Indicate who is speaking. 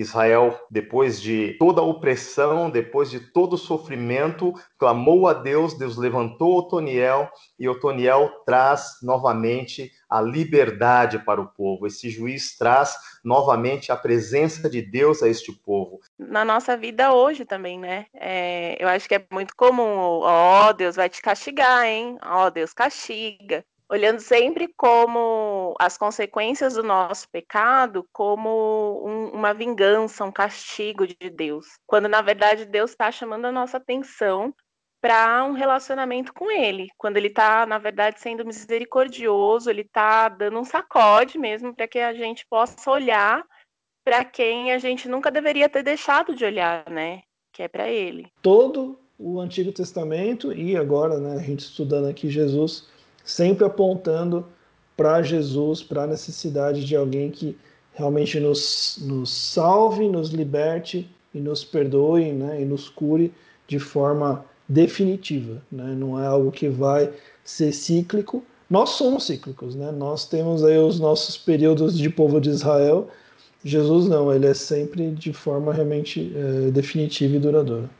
Speaker 1: Israel, depois de toda a opressão, depois de todo o sofrimento, clamou a Deus, Deus levantou Otoniel e Otoniel traz novamente a liberdade para o povo. Esse juiz traz novamente a presença de Deus a este povo.
Speaker 2: Na nossa vida hoje também, né? É, eu acho que é muito comum, ó, oh, Deus vai te castigar, hein? Ó, oh, Deus castiga olhando sempre como as consequências do nosso pecado como um, uma vingança, um castigo de Deus, quando na verdade Deus está chamando a nossa atenção para um relacionamento com Ele, quando Ele está na verdade sendo misericordioso, Ele está dando um sacode mesmo para que a gente possa olhar para quem a gente nunca deveria ter deixado de olhar, né? Que é para Ele.
Speaker 3: Todo o Antigo Testamento e agora, né, a gente estudando aqui Jesus sempre apontando para Jesus, para a necessidade de alguém que realmente nos, nos salve, nos liberte e nos perdoe né, e nos cure de forma definitiva. Né? Não é algo que vai ser cíclico. Nós somos cíclicos, né? nós temos aí os nossos períodos de povo de Israel. Jesus não, ele é sempre de forma realmente é, definitiva e duradoura.